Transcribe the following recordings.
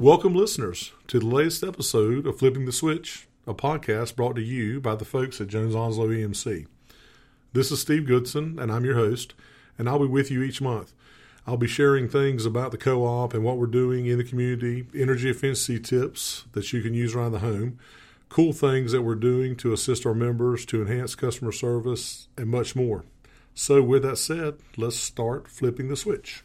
Welcome, listeners, to the latest episode of Flipping the Switch, a podcast brought to you by the folks at Jones Onslow EMC. This is Steve Goodson, and I'm your host, and I'll be with you each month. I'll be sharing things about the co op and what we're doing in the community, energy efficiency tips that you can use around the home, cool things that we're doing to assist our members to enhance customer service, and much more. So, with that said, let's start flipping the switch.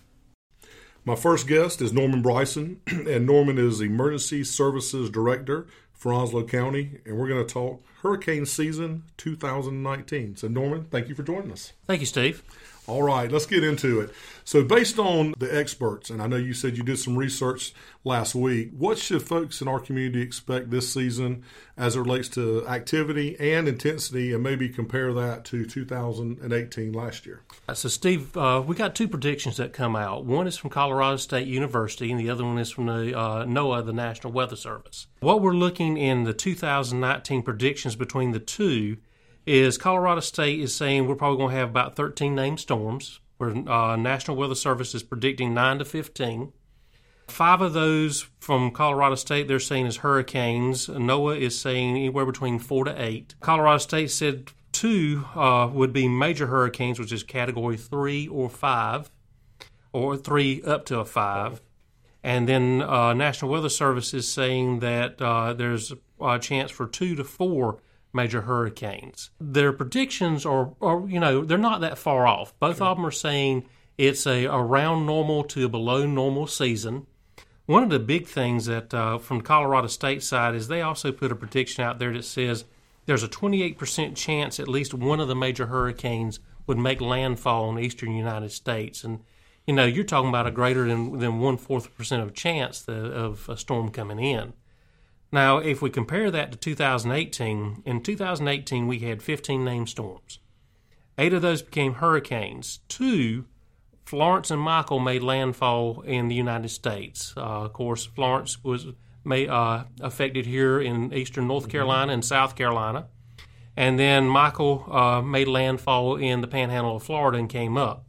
My first guest is Norman Bryson, and Norman is Emergency Services Director for Onslow County, and we're going to talk hurricane season 2019. So, Norman, thank you for joining us. Thank you, Steve. All right, let's get into it. So, based on the experts, and I know you said you did some research last week, what should folks in our community expect this season as it relates to activity and intensity, and maybe compare that to 2018 last year? So, Steve, uh, we got two predictions that come out. One is from Colorado State University, and the other one is from the uh, NOAA, the National Weather Service. What we're looking in the 2019 predictions between the two is Colorado State is saying we're probably going to have about 13 named storms, where uh, National Weather Service is predicting 9 to 15. Five of those from Colorado State they're saying is hurricanes. NOAA is saying anywhere between 4 to 8. Colorado State said two uh, would be major hurricanes, which is category 3 or 5, or 3 up to a 5. And then uh, National Weather Service is saying that uh, there's a chance for 2 to 4 major hurricanes. Their predictions are, are you know, they're not that far off. Both okay. of them are saying it's a around normal to below normal season. One of the big things that uh, from Colorado State side is they also put a prediction out there that says there's a 28% chance at least one of the major hurricanes would make landfall in the eastern United States. And, you know, you're talking about a greater than, than one fourth percent of chance of a storm coming in. Now, if we compare that to 2018, in 2018 we had 15 named storms. Eight of those became hurricanes. Two, Florence and Michael, made landfall in the United States. Uh, of course, Florence was may, uh, affected here in eastern North Carolina and South Carolina. And then Michael uh, made landfall in the panhandle of Florida and came up.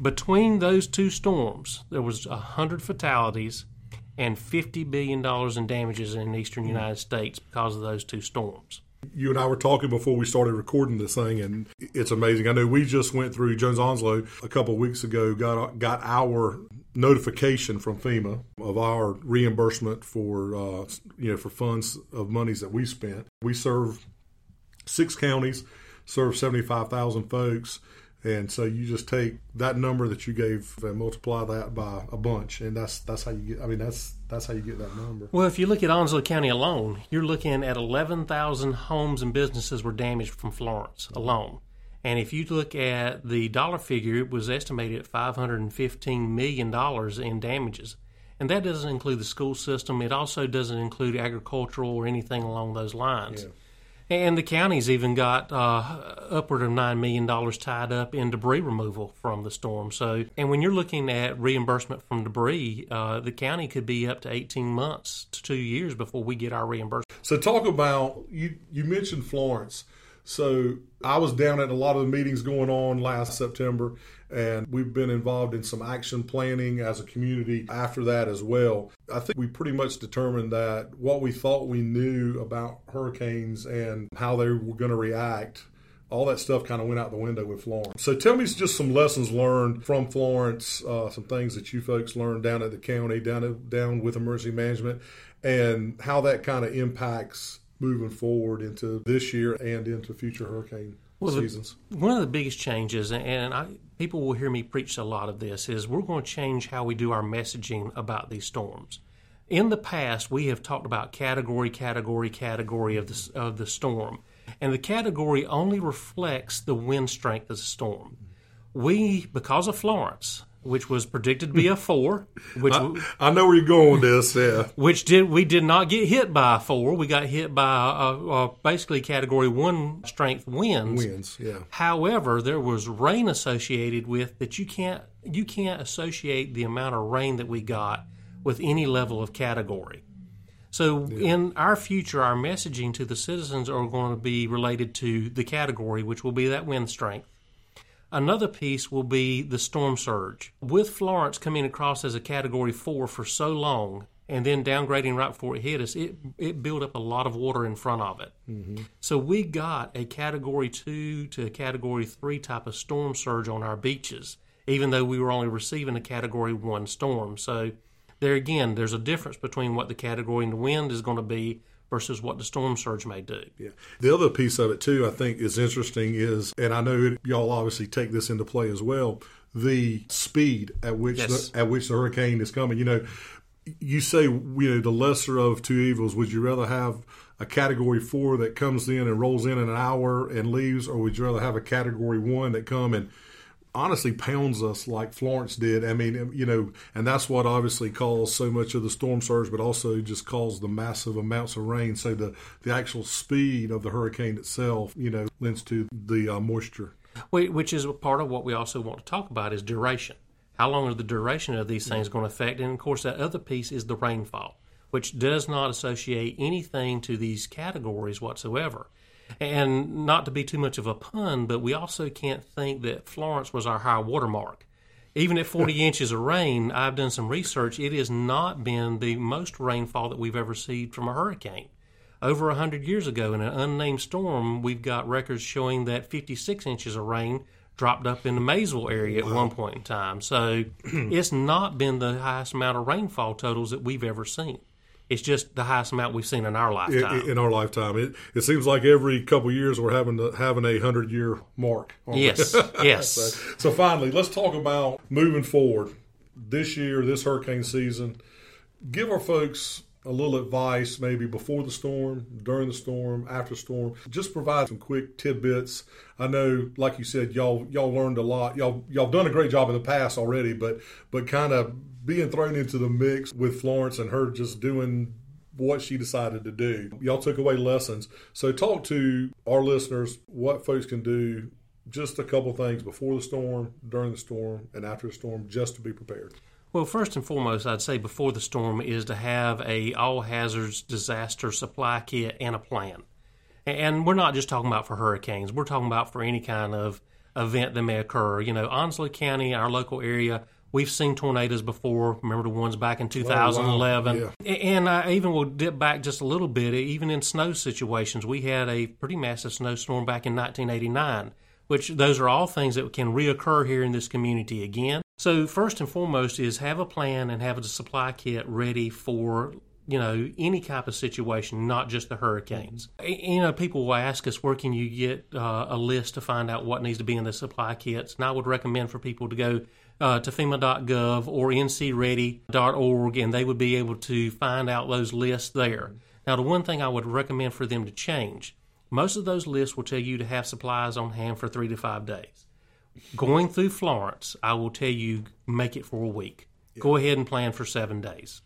Between those two storms, there was 100 fatalities and $50 billion in damages in eastern United States because of those two storms. You and I were talking before we started recording this thing, and it's amazing. I know we just went through Jones Onslow a couple of weeks ago, got, got our notification from FEMA of our reimbursement for uh, you know for funds of monies that we spent. We serve six counties, serve seventy five thousand folks, and so you just take that number that you gave and multiply that by a bunch, and that's that's how you get. I mean, that's that's how you get that number. Well, if you look at Onslow County alone, you're looking at eleven thousand homes and businesses were damaged from Florence alone. And if you look at the dollar figure, it was estimated at five hundred and fifteen million dollars in damages. And that doesn't include the school system. It also doesn't include agricultural or anything along those lines. Yeah. And the county's even got uh, upward of $9 million tied up in debris removal from the storm. So, and when you're looking at reimbursement from debris, uh, the county could be up to 18 months to two years before we get our reimbursement. So, talk about you, you mentioned Florence. So I was down at a lot of the meetings going on last September, and we've been involved in some action planning as a community after that as well. I think we pretty much determined that what we thought we knew about hurricanes and how they were going to react all that stuff kind of went out the window with Florence. So tell me just some lessons learned from Florence, uh, some things that you folks learned down at the county, down at, down with emergency management, and how that kind of impacts moving forward into this year and into future hurricane well, seasons. The, one of the biggest changes, and I, people will hear me preach a lot of this, is we're going to change how we do our messaging about these storms. In the past, we have talked about category, category, category of the, of the storm, and the category only reflects the wind strength of the storm. We, because of Florence, which was predicted to be a four. Which I, I, know where you're going with this. Yeah. Which did we did not get hit by a four. We got hit by a, basically category one strength winds. Winds. Yeah. However, there was rain associated with that. You can't you can't associate the amount of rain that we got with any level of category. So yeah. in our future, our messaging to the citizens are going to be related to the category, which will be that wind strength Another piece will be the storm surge. With Florence coming across as a category four for so long, and then downgrading right before it hit us, it it built up a lot of water in front of it. Mm-hmm. So we got a Category two to a Category three type of storm surge on our beaches, even though we were only receiving a Category one storm. So there again, there's a difference between what the category in the wind is going to be versus what the storm surge may do. Yeah. The other piece of it too, I think, is interesting is, and I know y'all obviously take this into play as well, the speed at which yes. the, at which the hurricane is coming. You know, you say you know the lesser of two evils. Would you rather have a category four that comes in and rolls in in an hour and leaves, or would you rather have a category one that come and honestly pounds us like Florence did. I mean, you know, and that's what obviously caused so much of the storm surge, but also just caused the massive amounts of rain. So the the actual speed of the hurricane itself, you know, lends to the uh, moisture. Which is part of what we also want to talk about is duration. How long is the duration of these things going to affect? And of course, that other piece is the rainfall, which does not associate anything to these categories whatsoever. And not to be too much of a pun, but we also can't think that Florence was our high water mark. Even at 40 inches of rain, I've done some research, it has not been the most rainfall that we've ever received from a hurricane. Over 100 years ago, in an unnamed storm, we've got records showing that 56 inches of rain dropped up in the Maysville area wow. at one point in time. So it's not been the highest amount of rainfall totals that we've ever seen. It's just the highest amount we've seen in our lifetime. In, in our lifetime, it, it seems like every couple years we're having to, having a hundred year mark. Yes, yes. so, so finally, let's talk about moving forward this year, this hurricane season. Give our folks a little advice maybe before the storm, during the storm, after storm. Just provide some quick tidbits. I know, like you said, y'all y'all learned a lot. Y'all y'all done a great job in the past already, but but kind of being thrown into the mix with Florence and her just doing what she decided to do. Y'all took away lessons. So talk to our listeners what folks can do just a couple things before the storm, during the storm, and after the storm just to be prepared. Well, first and foremost, I'd say before the storm is to have a all hazards disaster supply kit and a plan. And we're not just talking about for hurricanes. We're talking about for any kind of event that may occur. You know, Onslow County, our local area, We've seen tornadoes before. Remember the ones back in 2011? Oh, wow. yeah. And I even will dip back just a little bit. Even in snow situations, we had a pretty massive snowstorm back in 1989, which those are all things that can reoccur here in this community again. So, first and foremost, is have a plan and have a supply kit ready for you know any type of situation, not just the hurricanes. You know, people will ask us where can you get uh, a list to find out what needs to be in the supply kits, and I would recommend for people to go uh, to FEMA.gov or ncready.org, and they would be able to find out those lists there. Now, the one thing I would recommend for them to change most of those lists will tell you to have supplies on hand for three to five days. Going through Florence, I will tell you make it for a week. Yeah. Go ahead and plan for seven days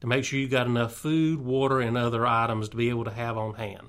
to make sure you got enough food, water, and other items to be able to have on hand.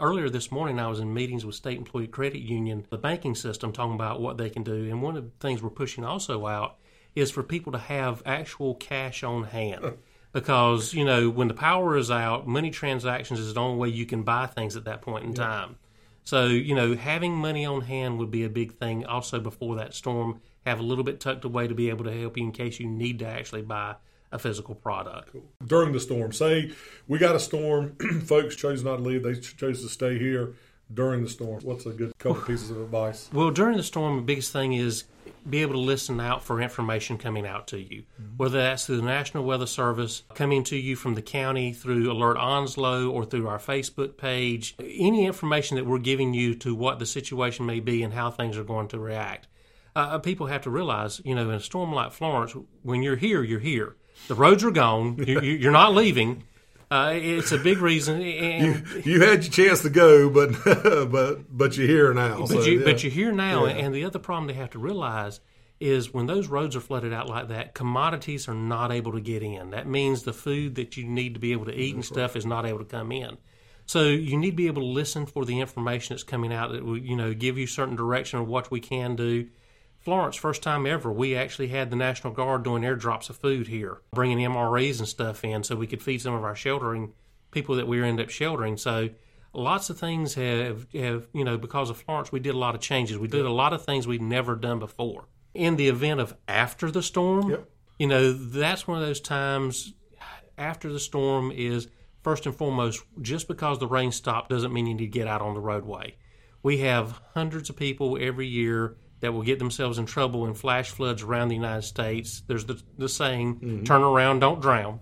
Earlier this morning, I was in meetings with State Employee Credit Union, the banking system, talking about what they can do. And one of the things we're pushing also out is for people to have actual cash on hand. because, you know, when the power is out, money transactions is the only way you can buy things at that point in time. So, you know, having money on hand would be a big thing also before that storm. Have a little bit tucked away to be able to help you in case you need to actually buy a physical product. Cool. During the storm, say we got a storm, folks chose not to leave, they chose to stay here during the storm. What's a good couple pieces of advice? Well, during the storm, the biggest thing is be able to listen out for information coming out to you, mm-hmm. whether that's through the National Weather Service, coming to you from the county through Alert Onslow or through our Facebook page. Any information that we're giving you to what the situation may be and how things are going to react. Uh, people have to realize, you know, in a storm like Florence, when you're here, you're here. The roads are gone. You, are not leaving. Uh, it's a big reason. And, you, you, had your chance to go, but but but you're here now. But, so, you, yeah. but you're here now. Yeah. And the other problem they have to realize is when those roads are flooded out like that, commodities are not able to get in. That means the food that you need to be able to eat and stuff is not able to come in. So you need to be able to listen for the information that's coming out that will, you know, give you certain direction of what we can do Florence, first time ever, we actually had the National Guard doing airdrops of food here, bringing MREs and stuff in so we could feed some of our sheltering people that we end up sheltering. So lots of things have, have, you know, because of Florence, we did a lot of changes. We did a lot of things we'd never done before. In the event of after the storm, yep. you know, that's one of those times after the storm is first and foremost, just because the rain stopped doesn't mean you need to get out on the roadway. We have hundreds of people every year that will get themselves in trouble in flash floods around the United States. There's the, the saying, mm-hmm. turn around, don't drown.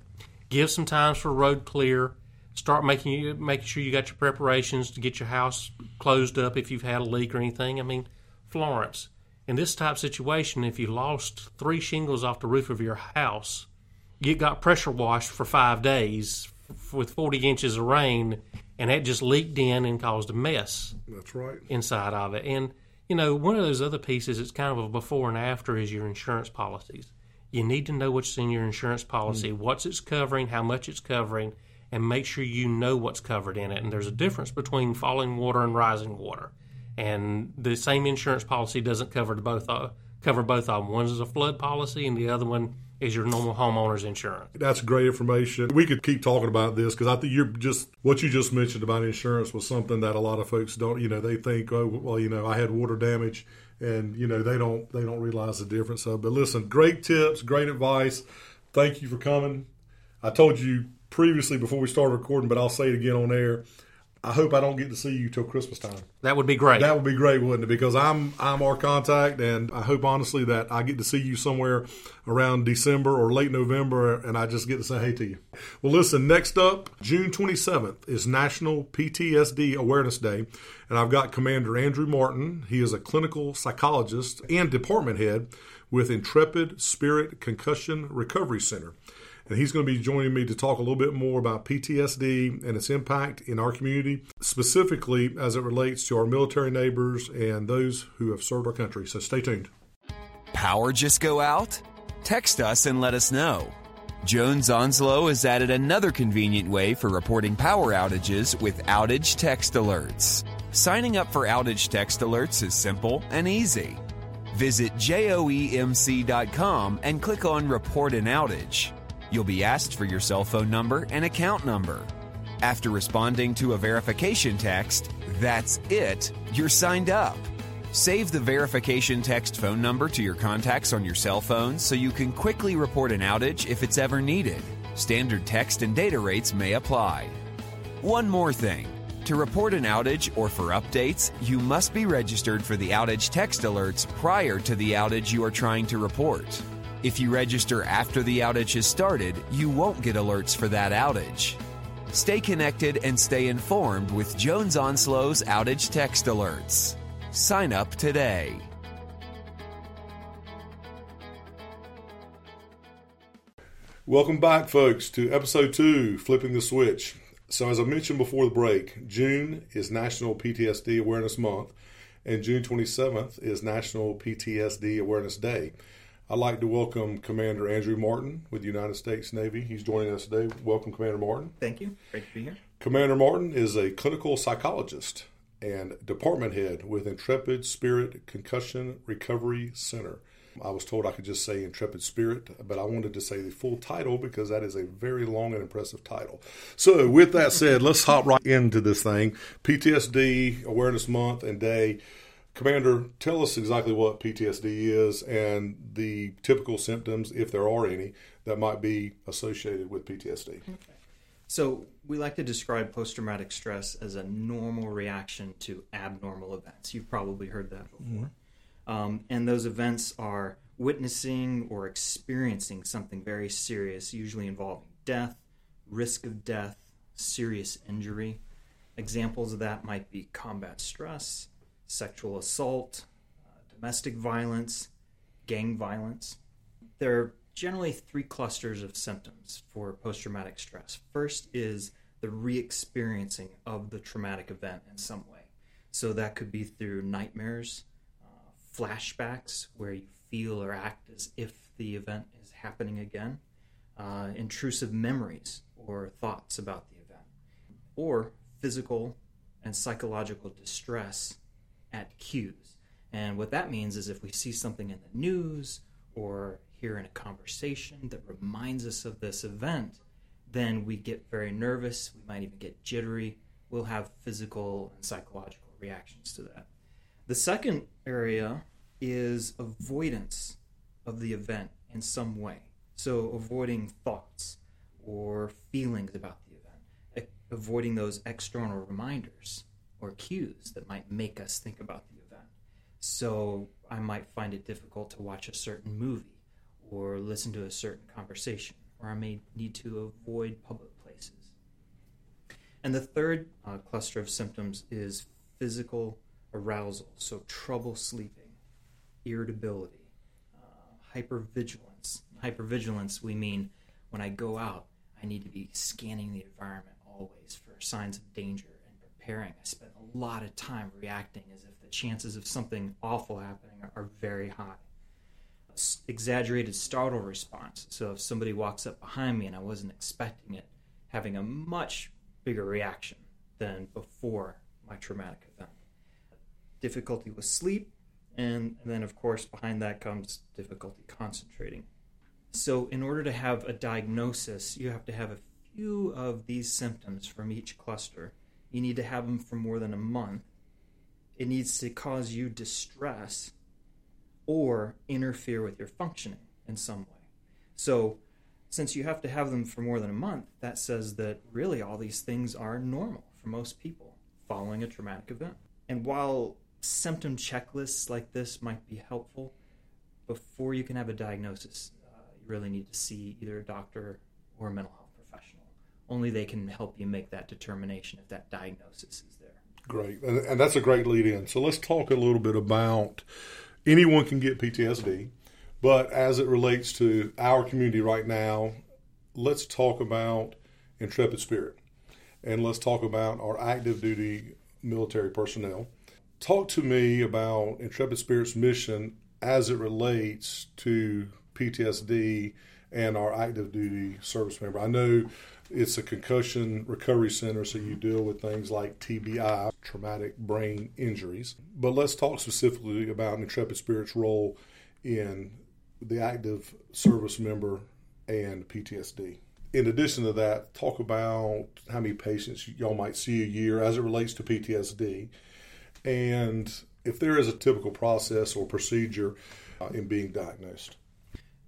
Give some times for road clear. Start making you making sure you got your preparations to get your house closed up if you've had a leak or anything. I mean, Florence, in this type of situation, if you lost three shingles off the roof of your house, you got pressure washed for five days with 40 inches of rain, and that just leaked in and caused a mess. That's right. Inside of it. And, you know, one of those other pieces, it's kind of a before and after, is your insurance policies. You need to know what's in your insurance policy, mm. what's it's covering, how much it's covering, and make sure you know what's covered in it. And there's a difference between falling water and rising water. And the same insurance policy doesn't cover both uh, cover both of them. One is a flood policy, and the other one is your normal homeowner's insurance. That's great information. We could keep talking about this because I think you're just what you just mentioned about insurance was something that a lot of folks don't. You know, they think, oh, well, you know, I had water damage, and you know, they don't they don't realize the difference of. But listen, great tips, great advice. Thank you for coming. I told you previously before we started recording, but I'll say it again on air. I hope I don't get to see you till Christmas time. That would be great. That would be great, wouldn't it? Because I'm I'm our contact, and I hope honestly that I get to see you somewhere around December or late November, and I just get to say hey to you. Well, listen. Next up, June 27th is National PTSD Awareness Day, and I've got Commander Andrew Martin. He is a clinical psychologist and department head with Intrepid Spirit Concussion Recovery Center and he's going to be joining me to talk a little bit more about PTSD and its impact in our community, specifically as it relates to our military neighbors and those who have served our country. So stay tuned. Power just go out? Text us and let us know. Jones Onslow has added another convenient way for reporting power outages with outage text alerts. Signing up for outage text alerts is simple and easy. Visit joemc.com and click on Report an Outage. You'll be asked for your cell phone number and account number. After responding to a verification text, that's it, you're signed up. Save the verification text phone number to your contacts on your cell phone so you can quickly report an outage if it's ever needed. Standard text and data rates may apply. One more thing. To report an outage or for updates, you must be registered for the outage text alerts prior to the outage you are trying to report. If you register after the outage has started, you won't get alerts for that outage. Stay connected and stay informed with Jones Onslow's outage text alerts. Sign up today. Welcome back, folks, to episode two Flipping the Switch. So, as I mentioned before the break, June is National PTSD Awareness Month, and June 27th is National PTSD Awareness Day. I'd like to welcome Commander Andrew Martin with the United States Navy. He's joining us today. Welcome, Commander Martin. Thank you. Great to be here. Commander Martin is a clinical psychologist and department head with Intrepid Spirit Concussion Recovery Center. I was told I could just say Intrepid Spirit, but I wanted to say the full title because that is a very long and impressive title. So, with that said, let's hop right into this thing. PTSD Awareness Month and Day. Commander, tell us exactly what PTSD is and the typical symptoms, if there are any, that might be associated with PTSD. Okay. So, we like to describe post traumatic stress as a normal reaction to abnormal events. You've probably heard that before. Mm-hmm. Um, and those events are witnessing or experiencing something very serious, usually involving death, risk of death, serious injury. Examples of that might be combat stress sexual assault, uh, domestic violence, gang violence. There are generally three clusters of symptoms for post traumatic stress. First is the re experiencing of the traumatic event in some way. So that could be through nightmares, uh, flashbacks, where you feel or act as if the event is happening again, uh, intrusive memories or thoughts about the event, or physical and psychological distress at cues. And what that means is if we see something in the news or hear in a conversation that reminds us of this event, then we get very nervous. We might even get jittery. We'll have physical and psychological reactions to that. The second area is avoidance of the event in some way. So, avoiding thoughts or feelings about the event, avoiding those external reminders or cues that might make us think about the event. So I might find it difficult to watch a certain movie or listen to a certain conversation, or I may need to avoid public places. And the third uh, cluster of symptoms is physical arousal, so trouble sleeping, irritability, uh, hypervigilance. Hypervigilance, we mean when I go out, I need to be scanning the environment always for signs of danger preparing. I spend a lot of time reacting as if the chances of something awful happening are, very high. Exaggerated startle response. So if somebody walks up behind me and I wasn't expecting it, having a much bigger reaction than before my traumatic event. Difficulty with sleep, and then, of course, behind that comes difficulty concentrating. So, in order to have a diagnosis, you have to have a few of these symptoms from each cluster. You need to have them for more than a month. It needs to cause you distress or interfere with your functioning in some way. So, since you have to have them for more than a month, that says that really all these things are normal for most people following a traumatic event. And while symptom checklists like this might be helpful, before you can have a diagnosis, uh, you really need to see either a doctor or a mental health. Only they can help you make that determination if that diagnosis is there. Great, and, that's a great lead in. So let's talk a little bit about anyone can get PTSD, but as it relates to our community right now, let's talk about intrepid spirit, and let's talk about our active duty military personnel. Talk to me about intrepid spirit's mission as it relates to PTSD and our active duty service member. I know it's a concussion recovery center, so you deal with things like TBI, traumatic brain injuries. But let's talk specifically about Intrepid Spirit's role in the active service member and PTSD. In addition to that, talk about how many patients y'all might see a year as it relates to PTSD, and if there is a typical process or procedure uh, in being diagnosed.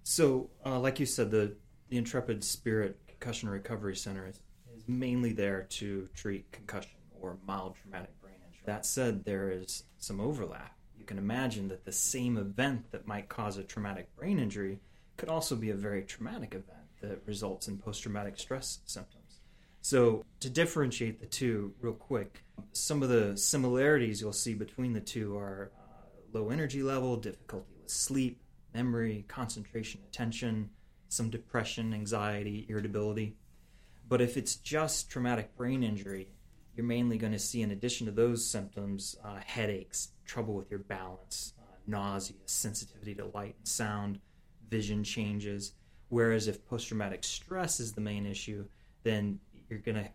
So, uh, like you said, the, the Intrepid Spirit Concussion Recovery Center is, is mainly there to treat concussion or mild traumatic brain injury. That said, there is some overlap. You can imagine that the same event that might cause a traumatic brain injury could also be a very traumatic event that results in post traumatic stress symptoms. So, to differentiate the two, real quick, some of the similarities you'll see between the two are uh, low energy level, difficulty with sleep, memory, concentration, attention, some depression, anxiety, irritability. But if it's just traumatic brain injury, you're mainly going to see, in addition to those symptoms, uh, headaches, trouble with your balance, uh, nausea, sensitivity to light and sound, vision changes. Whereas if post traumatic stress is the main issue, then you're going to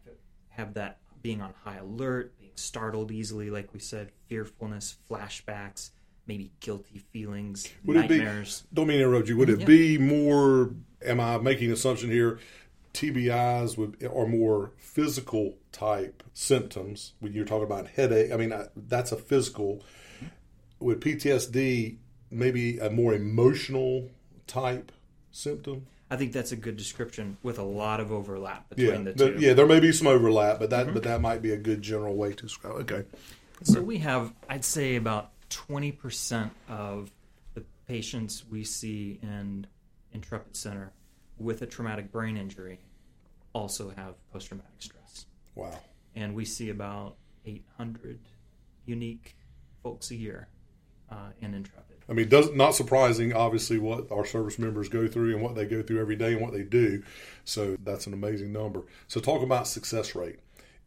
have that being on high alert, being startled easily, like we said, fearfulness, flashbacks, maybe guilty feelings, Would it be? nightmares. Don't mean to interrupt you. Would it Yeah. be more? Am I making an assumption here? TBIs would are more physical type symptoms. When you're talking about headache, I mean I, that's a physical. With PTSD, maybe a more emotional type symptom. I think that's a good description with a lot of overlap between Yeah, the two. yeah. There may be some overlap, but that mm-hmm. but that might be a good general way to describe. Okay, So we have, I'd say, about 20% of the patients we see in Intrepid Center with a traumatic brain injury also have post traumatic stress. wow. And we see about 800 unique folks a year uh, in Intrepid. I mean, does not surprising, obviously, what our service members go through and what they go through every day and what they do. So that's an amazing number. So talk about success rate.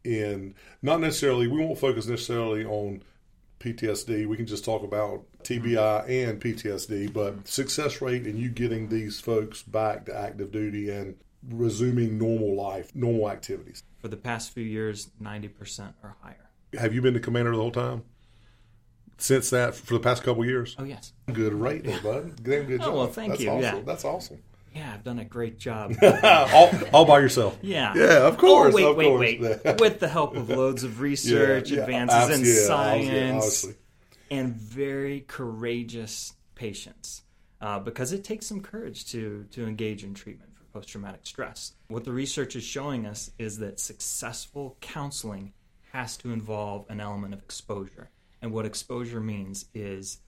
And not necessarily, we won't focus necessarily on PTSD. We can just talk about TBI mm-hmm. and PTSD, but mm-hmm. success rate and you getting these folks back to active duty and resuming normal life, normal activities. For the past few years, 90% or higher. Have you been the commander the whole time? Since that, for the past couple years? Oh, yes. Good rate there, bud. Damn good Oh, well, thank That's you. Awesome. Yeah. That's awesome. Yeah, I've done a great job. all, all by yourself. Yeah. Yeah, of course. Oh, wait, of wait, course. wait. With the help of loads of research, Yeah, yeah, advances in yeah, science, obviously. and very courageous patients. Uh, because it takes some courage to, to engage in treatment for post traumatic stress. What the research is showing us is that successful counseling has to involve an element of exposure. And what exposure means is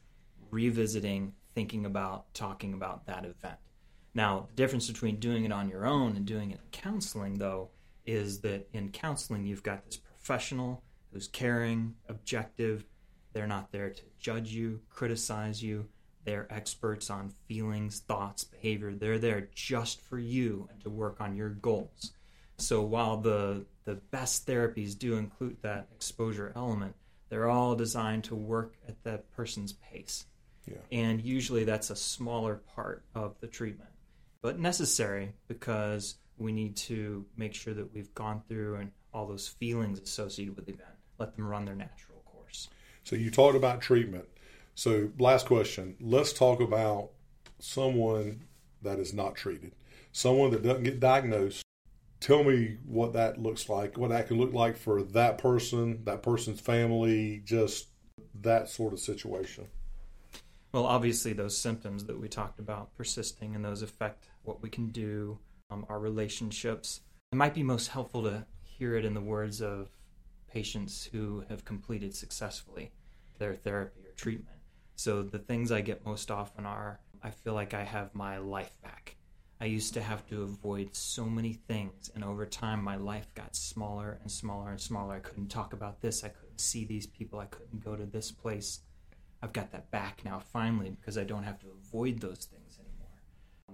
revisiting, thinking about, talking about that event. Now, the difference between doing it on your own and doing it in counseling, though, is that in counseling, you've got this professional who's caring, objective. They're not there to judge you, criticize you. They're experts on feelings, thoughts, behavior. They're there just for you and to work on your goals. So while the the best therapies do include that exposure element, they're all designed to work at that person's pace. Yeah. And usually that's a smaller part of the treatment, but necessary because we need to make sure that we've gone through and all those feelings associated with the event, let them run their natural course. So you talked about treatment. So last question. Let's talk about someone that is not treated, someone that doesn't get diagnosed. Tell me what that looks like, what that can look like for that person, that person's family, just that sort of situation. Well, obviously, those symptoms that we talked about persisting and those affect what we can do, um, our relationships. It might be most helpful to hear it in the words of patients who have completed successfully their therapy or treatment. So, the things I get most often are I feel like I have my life back. I used to have to avoid so many things, and over time, my life got smaller and smaller and smaller. I couldn't talk about this, I couldn't see these people, I couldn't go to this place. I've got that back now finally because I don't have to avoid those things.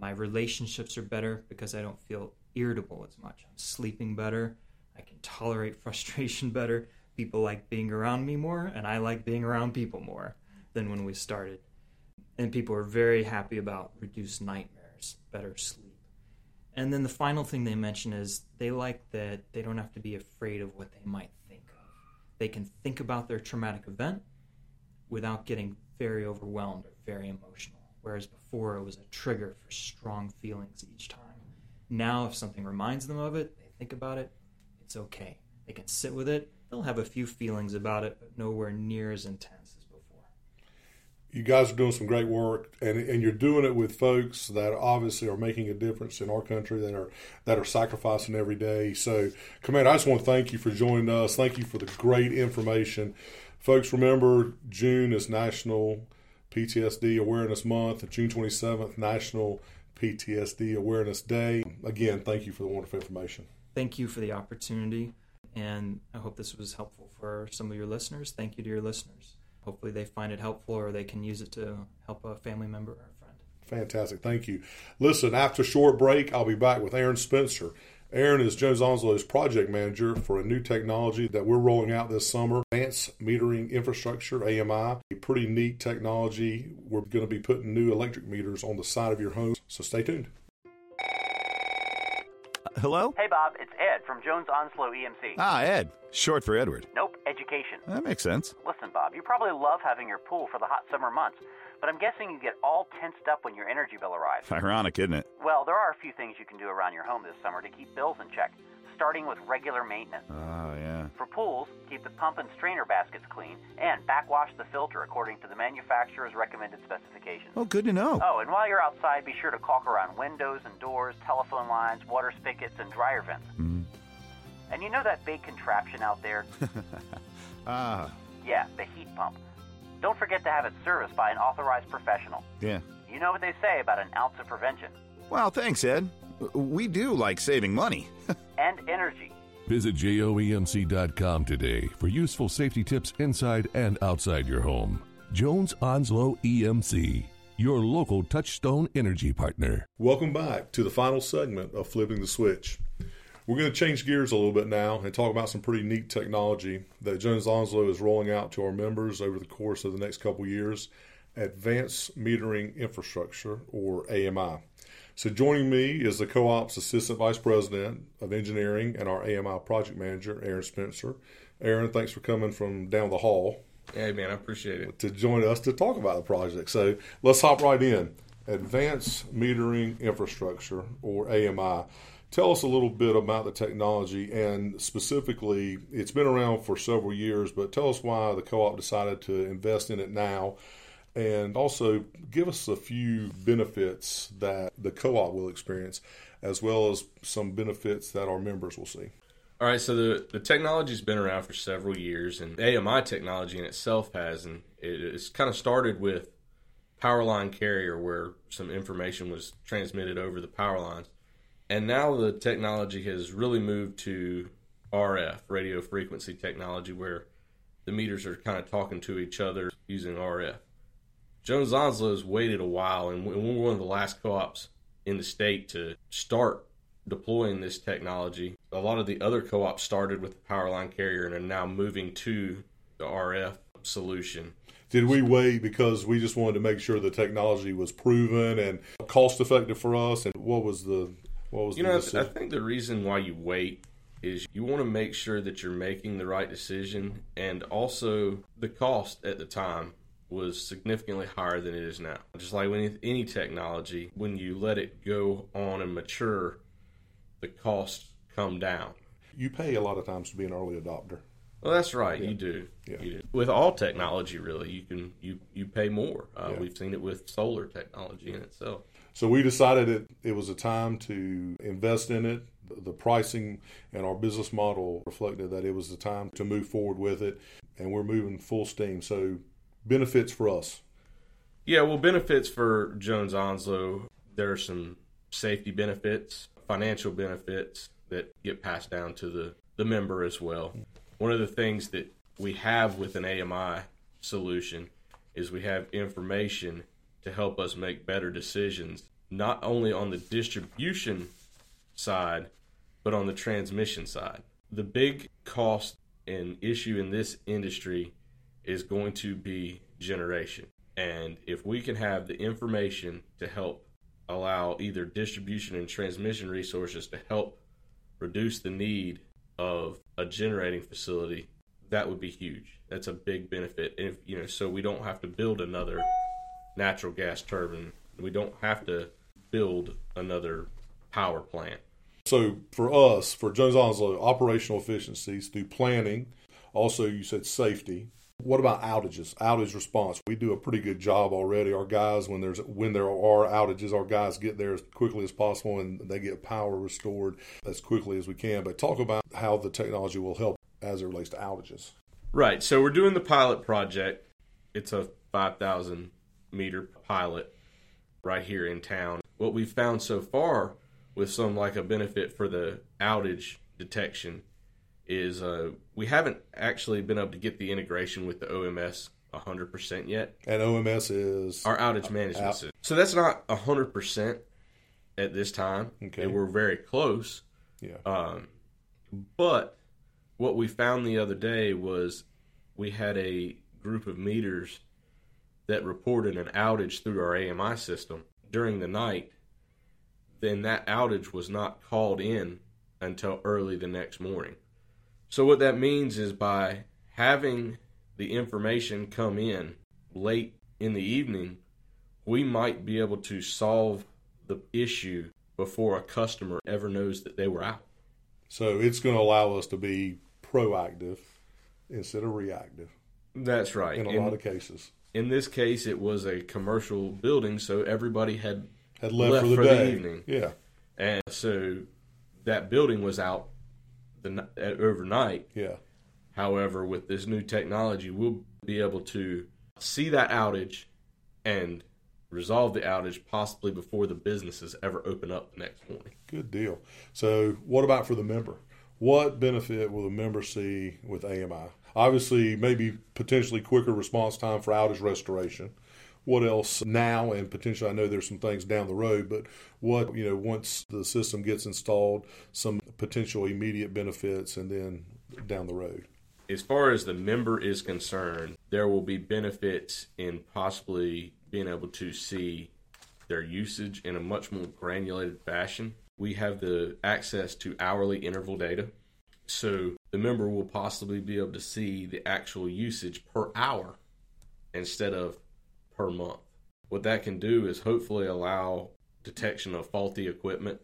My relationships are better because I don't feel irritable as much. I'm sleeping better. I can tolerate frustration better. People like being around me more, and I like being around people more than when we started. And people are very happy about reduced nightmares, better sleep. And then the final thing they mention is they like that they don't have to be afraid of what they might think of. They can think about their traumatic event without getting very overwhelmed or very emotional. Whereas before it was a trigger for strong feelings each time. Now, if something reminds them of it, they think about it, it's okay. They can sit with it. They'll have a few feelings about it, but nowhere near as intense as before. You guys are doing some great work, and and you're doing it with folks that obviously are making a difference in our country that are that are sacrificing every day. So, Commander, I just want to thank you for joining us. Thank you for the great information. Folks, remember June is National PTSD Awareness Month, June 27th, National PTSD Awareness Day. Again, thank you for the wonderful information. Thank you for the opportunity, and I hope this was helpful for some of your listeners. Thank you to your listeners. Hopefully, they find it helpful or they can use it to help a family member or a friend. Fantastic. Thank you. Listen, after a short break, I'll be back with Aaron Spencer. Aaron is Jones Onslow's project manager for a new technology that we're rolling out this summer Advanced Metering Infrastructure, AMI. A pretty neat technology. We're going to be putting new electric meters on the side of your home, so stay tuned. Hello? Hey, Bob, it's Ed from Jones Onslow EMC. Ah, Ed. Short for Edward. Nope, education. That makes sense. Listen, Bob, you probably love having your pool for the hot summer months, but I'm guessing you get all tensed up when your energy bill arrives. Ironic, isn't it? Well, there are a few things you can do around your home this summer to keep bills in check, starting with regular maintenance. Oh, yeah. For pools, keep the pump and strainer baskets clean and backwash the filter according to the manufacturer's recommended specifications. Oh, good to know. Oh, and while you're outside, be sure to caulk around windows and doors, telephone lines, water spigots, and dryer vents. Mm. And you know that big contraption out there? Ah, Yeah, the heat pump. Don't forget to have it serviced by an authorized professional. yeah. You know what they say about an ounce of prevention Well, thanks, Ed. We do like saving money. and energy. Visit joemc.com today for useful safety tips inside and outside your home. Jones Onslow EMC, your local touchstone energy partner. Welcome back to the final segment of Flipping the Switch. We're going to change gears a little bit now and talk about some pretty neat technology that Jones Onslow is rolling out to our members over the course of the next couple years Advanced Metering Infrastructure, or AMI. So, joining me is the co op's Assistant Vice President of Engineering and our AMI Project Manager, Aaron Spencer. Aaron, thanks for coming from down the hall Hey man, I appreciate it. to join us to talk about the project. So let's hop right in. Advanced Metering Infrastructure, or AMI. Tell us a little bit about the technology and specifically, it's been around for several years, but tell us why the co op decided to invest in it now And also give us a few benefits that the co op will experience, as well as some benefits that our members will see. All right, so the, the technology's been around for several years, and AMI technology in itself has, and it, it's kind of started with power line carrier where some information was transmitted over the power lines. And now the technology has really moved to RF, radio frequency technology, where the meters are kind of talking to each other using RF. Jones Onslow has waited a while, and we were one of the last co ops in the state to start deploying this technology. A lot of the other co ops started with the power line carrier and are now moving to the RF solution. Did we wait because we just wanted to make sure the technology was proven and cost effective for us? And what was the what was you the know? I? I think the reason why you wait is you want to make sure that you're making the right decision, and also the cost at the time was significantly higher than it is now. Just like with any technology, when you let it go on and mature, the costs come down. you pay a lot of times to be an early adopter. Well, that's right. You do. Yeah. You do. With all technology, really, you can you you pay more. Uh, Yeah. We've seen it with solar technology in itself. So we decided it, it was a time to invest in it. The pricing and our business model reflected that it was the time to move forward with it, and we're moving full steam. So benefits for us. Yeah, well, benefits for Jones Onslow. There are some safety benefits, financial benefits that get passed down to the the member as well. One of the things that we have with an AMI solution is we have information to help us make better decisions, not only on the distribution side, but on the transmission side. The big cost and issue in this industry is going to be generation. And if we can have the information to help allow either distribution and transmission resources to help reduce the need of a generating facility, that would be huge. That's a big benefit. If you know, so we don't have to build another natural gas turbine. We don't have to build another power plant. So for us, for Jones Onslow, uh, operational efficiencies through planning. Also, you said safety. What about outages? Outage response. We do a pretty good job already. Our guys, when there's when there are outages, our guys get there as quickly as possible and they get power restored as quickly as we can. But talk about how the technology will help as it relates to outages. Right. So we're doing the pilot project. It's a 5,000 meter pilot right here in town. What we've found so far with some like a benefit for the outage detection is uh, we haven't actually been able to get the integration with the OMS 100% yet. And OMS is Our outage management Out- system. So that's not 100% at this time. Okay. And we're very close. yeah. Um, but what we found the other day was we had a group of meters that reported an outage through our AMI system during the night. Then that outage was not called in until early the next morning. So, what that means is by having the information come in late in the evening, we might be able to solve the issue before a customer ever knows that they were out. So it's going to allow us to be proactive instead of reactive That's right. in a in, lot of cases. In this case, it was a commercial building, so everybody had, Had left, Left for the for the evening. Yeah. and so that building was out the ni- overnight. Yeah. However, with this new technology, we'll be able to see that outage and resolve the outage possibly before the businesses ever open up the next morning. Good deal. So, what about for the member? What benefit will the member see with AMI? Obviously, maybe potentially quicker response time for outage restoration. What else now and potentially I know there's some things down the road, but what, you know, once the system gets installed, some potential immediate benefits and then down the road. as far as the member is concerned, there will be benefits in possibly being able to see their usage in a much more granulated fashion. We have the access to hourly interval data. So the member will possibly be able to see the actual usage per hour instead of per month. What that can do is hopefully allow detection of faulty equipment,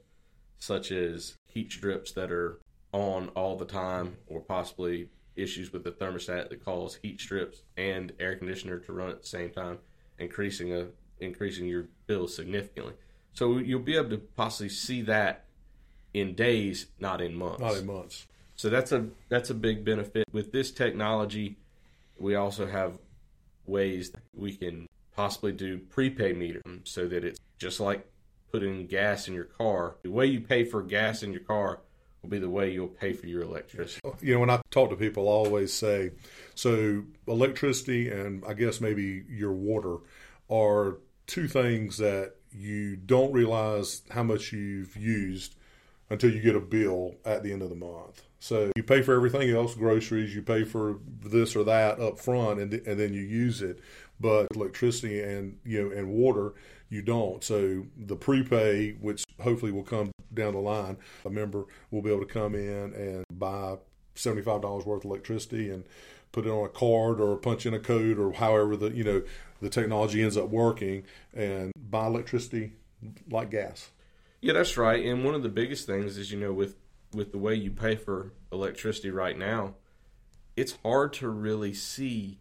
such as heat strips that are on all the time, or possibly issues with the thermostat that cause heat strips and air conditioner to run at the same time. increasing a increasing your bill significantly. So you'll be able to possibly see that in days, not in months. Not in months. So that's a that's a big benefit with this technology. We also have ways we can possibly do prepay meter so that it's just like putting gas in your car. The way you pay for gas in your car will be the way you'll pay for your electricity. You know, when I talk to people, I always say, so electricity and I guess maybe your water are two things that you don't realize how much you've used until you get a bill at the end of the month. So you pay for everything else, groceries, you pay for this or that up front, and, and then you use it. But electricity and you know and water, you don't. So the prepay, which hopefully will come down the line, a member will be able to come in and buy seventy five dollars worth of electricity and put it on a card or punch in a code or however the you know the technology ends up working and buy electricity like gas. Yeah, that's right. And one of the biggest things is you know with with the way you pay for electricity right now, it's hard to really see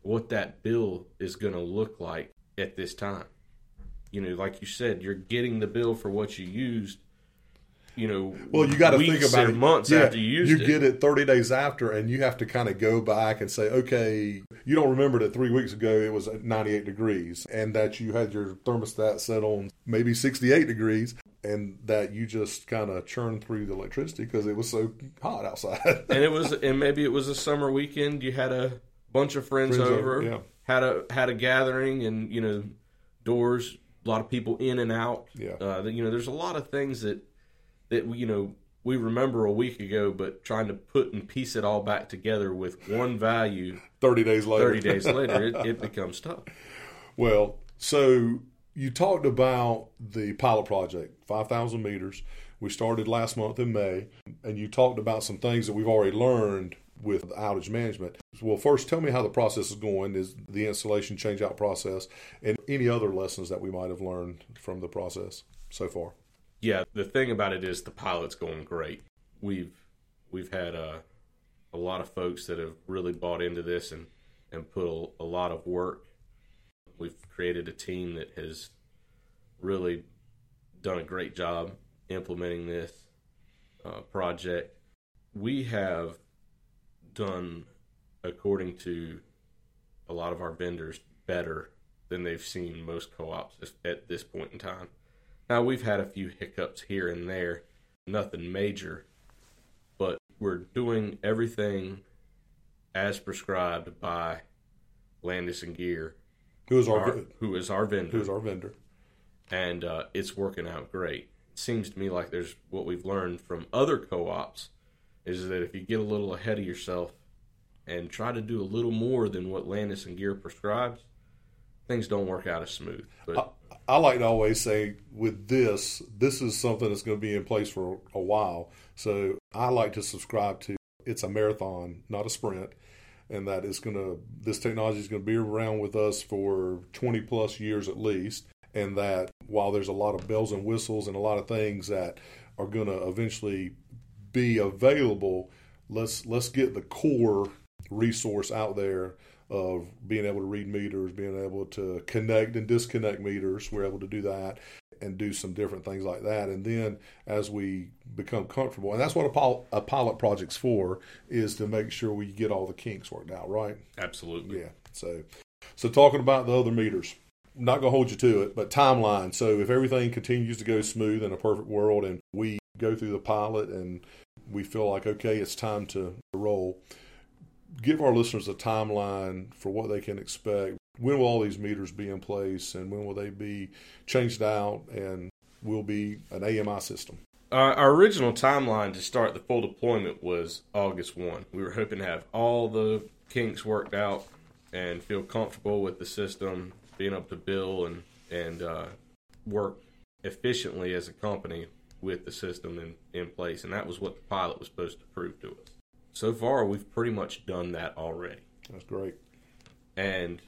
what that bill is going to look like at this time. You know, like you said, you're getting the bill for what you used. You know, well, you got to think about it. Months yeah, after you you get it 30 days after, and you have to kind of go back and say, okay, you don't remember that three weeks ago it was 98 degrees, and that you had your thermostat set on maybe 68 degrees, and that you just kind of churned through the electricity because it was so hot outside. and it was, and maybe it was a summer weekend. You had a bunch of friends, friends over, over yeah. had a had a gathering, and you know, doors, a lot of people in and out. Yeah, uh, you know, there's a lot of things that that you know we remember a week ago, but trying to put and piece it all back together with one value. Thirty days later. Thirty days later, it, it becomes tough. Well, so you talked about the pilot project, 5,000 meters. We started last month in May, and you talked about some things that we've already learned with outage management. Well, first, tell me how the process is going, is the installation change out process, and any other lessons that we might have learned from the process so far. Yeah, the thing about it is the pilot's going great. We've we've had a, a lot of folks that have really bought into this and, and put a, a lot of work We've created a team that has really done a great job implementing this uh, project. We have done, according to a lot of our vendors, better than they've seen most co ops at this point in time. Now, we've had a few hiccups here and there, nothing major, but we're doing everything as prescribed by Landis and Gyr who is our, our who is our vendor? Who is our vendor? And uh, it's working out great. It seems to me like there's what we've learned from other co-ops is that if you get a little ahead of yourself and try to do a little more than what Landis and Gyr prescribes, things don't work out as smooth. But I, like to always say with this, this is something that's going to be in place for a while. So I like to subscribe to it's a marathon, not a sprint and that it's going to this technology is going to be around with us for 20 plus years at least and that while there's a lot of bells and whistles and a lot of things that are going to eventually be available let's let's get the core resource out there of being able to read meters being able to connect and disconnect meters we're able to do that and do some different things like that. And then as we become comfortable, and that's what a, pil- a pilot project's for, is to make sure we get all the kinks worked out, right? Absolutely. Yeah. So, so talking about the other meters, I'm not going to hold you to it, but timeline. So if everything continues to go smooth in a perfect world, and we go through the pilot, and we feel like okay, it's time to roll. Give our listeners a timeline for what they can expect when will all these meters be in place and when will they be changed out and will be an AMI system? Uh, our original timeline to start the full deployment was August 1. We were hoping to have all the kinks worked out and feel comfortable with the system, being able to bill and, and uh, work efficiently as a company with the system in, in place. And that was what the pilot was supposed to prove to us. So far, we've pretty much done that already. That's great. And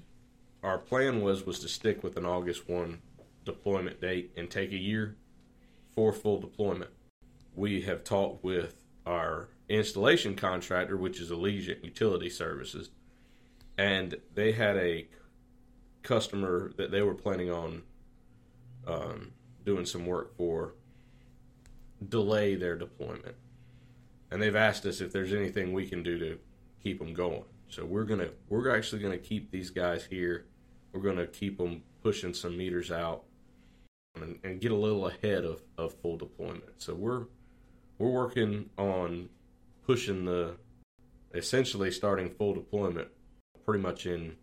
our plan was was to stick with an August one deployment date and take a year for full deployment. We have talked with our installation contractor, which is Allegiant Utility Services, and they had a customer that they were planning on um, doing some work for delay their deployment, and they've asked us if there's anything we can do to keep them going. So we're gonna we're actually gonna keep these guys here. We're gonna keep them pushing some meters out and, and get a little ahead of, of full deployment. So we're we're working on pushing the essentially starting full deployment pretty much in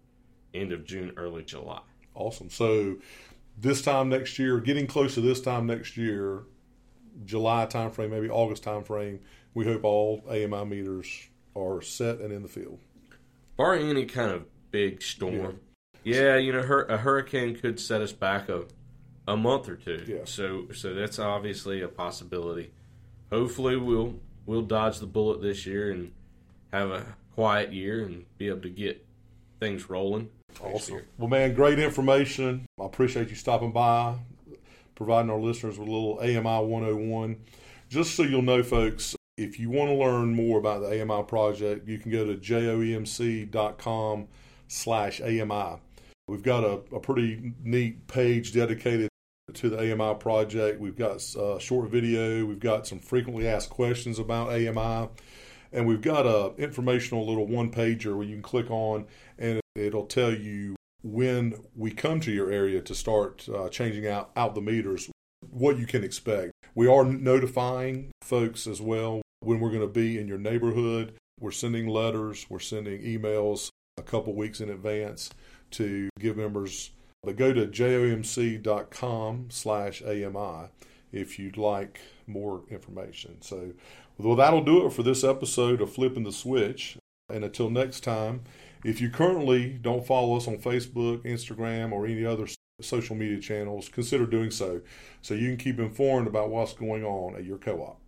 end of June, early July. Awesome. So this time next year, getting close to this time next year, July timeframe, maybe August timeframe, we hope all AMI meters are set and in the field. Barring any kind of big storm. Yeah, yeah you know, a hurricane could set us back a, a month or two. Yeah. So so that's obviously a possibility. Hopefully we'll we'll dodge the bullet this year and have a quiet year and be able to get things rolling. Awesome. Well, man, great information. I appreciate you stopping by, providing our listeners with a little AMI 101. Just so you'll know, folks, if you want to learn more about the AMI project, you can go to joemc.com slash AMI. We've got a, a pretty neat page dedicated to the AMI project. We've got a short video. We've got some frequently asked questions about AMI. And we've got a informational little one pager where you can click on and it'll tell you when we come to your area to start uh, changing out, out the meters, what you can expect. We are notifying folks as well when we're going to be in your neighborhood. We're sending letters, we're sending emails a couple weeks in advance to give members. But go to joemc.com slash AMI if you'd like more information. So, well, that'll do it for this episode of Flipping the Switch. And until next time, if you currently don't follow us on Facebook, Instagram, or any other social media channels, consider doing so so you can keep informed about what's going on at your co op.